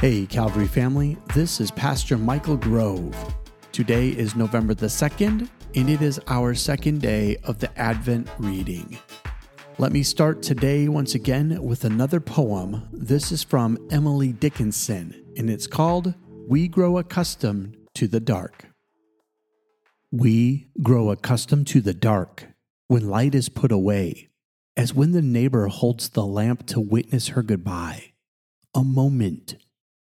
Hey, Calvary family, this is Pastor Michael Grove. Today is November the 2nd, and it is our second day of the Advent reading. Let me start today once again with another poem. This is from Emily Dickinson, and it's called We Grow Accustomed to the Dark. We grow accustomed to the dark when light is put away, as when the neighbor holds the lamp to witness her goodbye. A moment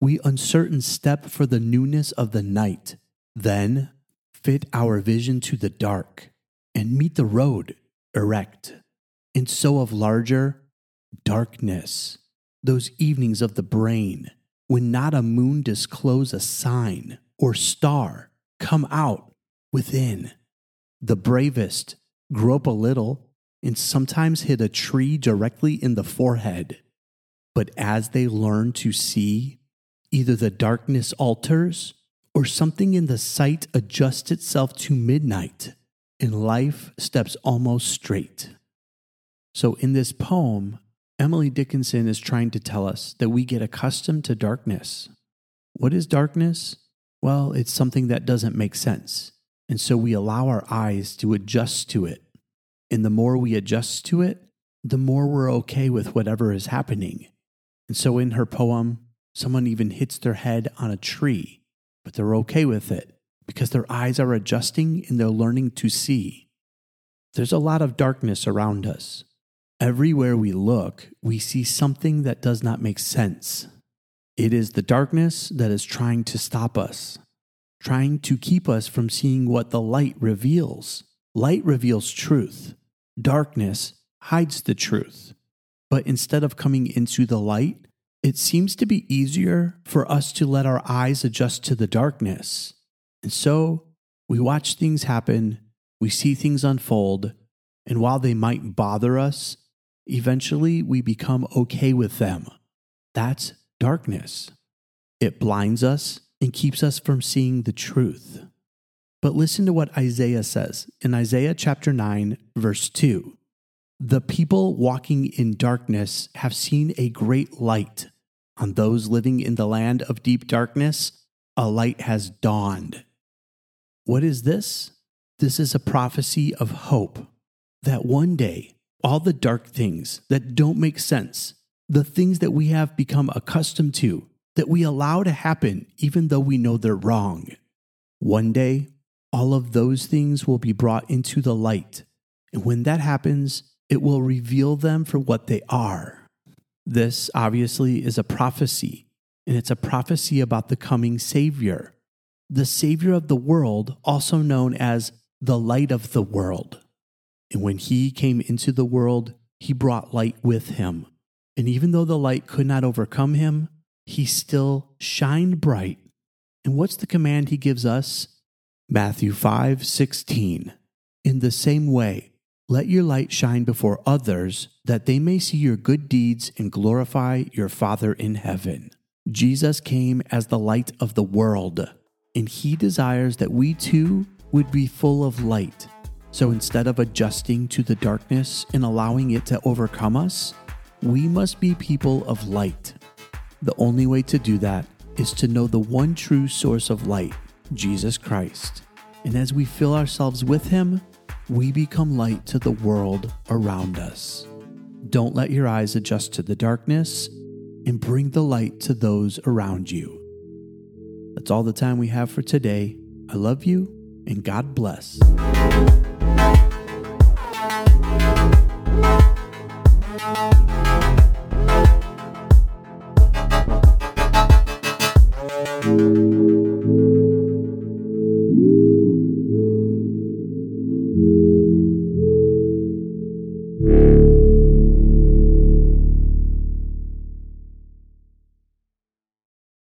we uncertain step for the newness of the night, then fit our vision to the dark and meet the road erect. And so of larger darkness, those evenings of the brain when not a moon disclose a sign or star come out within. The bravest grope a little and sometimes hit a tree directly in the forehead. But as they learn to see Either the darkness alters or something in the sight adjusts itself to midnight and life steps almost straight. So, in this poem, Emily Dickinson is trying to tell us that we get accustomed to darkness. What is darkness? Well, it's something that doesn't make sense. And so we allow our eyes to adjust to it. And the more we adjust to it, the more we're okay with whatever is happening. And so in her poem, Someone even hits their head on a tree, but they're okay with it because their eyes are adjusting and they're learning to see. There's a lot of darkness around us. Everywhere we look, we see something that does not make sense. It is the darkness that is trying to stop us, trying to keep us from seeing what the light reveals. Light reveals truth, darkness hides the truth. But instead of coming into the light, it seems to be easier for us to let our eyes adjust to the darkness. And so we watch things happen, we see things unfold, and while they might bother us, eventually we become okay with them. That's darkness. It blinds us and keeps us from seeing the truth. But listen to what Isaiah says in Isaiah chapter 9, verse 2. The people walking in darkness have seen a great light. On those living in the land of deep darkness, a light has dawned. What is this? This is a prophecy of hope that one day, all the dark things that don't make sense, the things that we have become accustomed to, that we allow to happen even though we know they're wrong, one day, all of those things will be brought into the light. And when that happens, it will reveal them for what they are. This obviously is a prophecy, and it's a prophecy about the coming Savior, the Savior of the world, also known as the light of the world. And when he came into the world, he brought light with him. And even though the light could not overcome him, he still shined bright. And what's the command he gives us? Matthew 5 16. In the same way, let your light shine before others, that they may see your good deeds and glorify your Father in heaven. Jesus came as the light of the world, and he desires that we too would be full of light. So instead of adjusting to the darkness and allowing it to overcome us, we must be people of light. The only way to do that is to know the one true source of light, Jesus Christ. And as we fill ourselves with him, we become light to the world around us. Don't let your eyes adjust to the darkness and bring the light to those around you. That's all the time we have for today. I love you and God bless.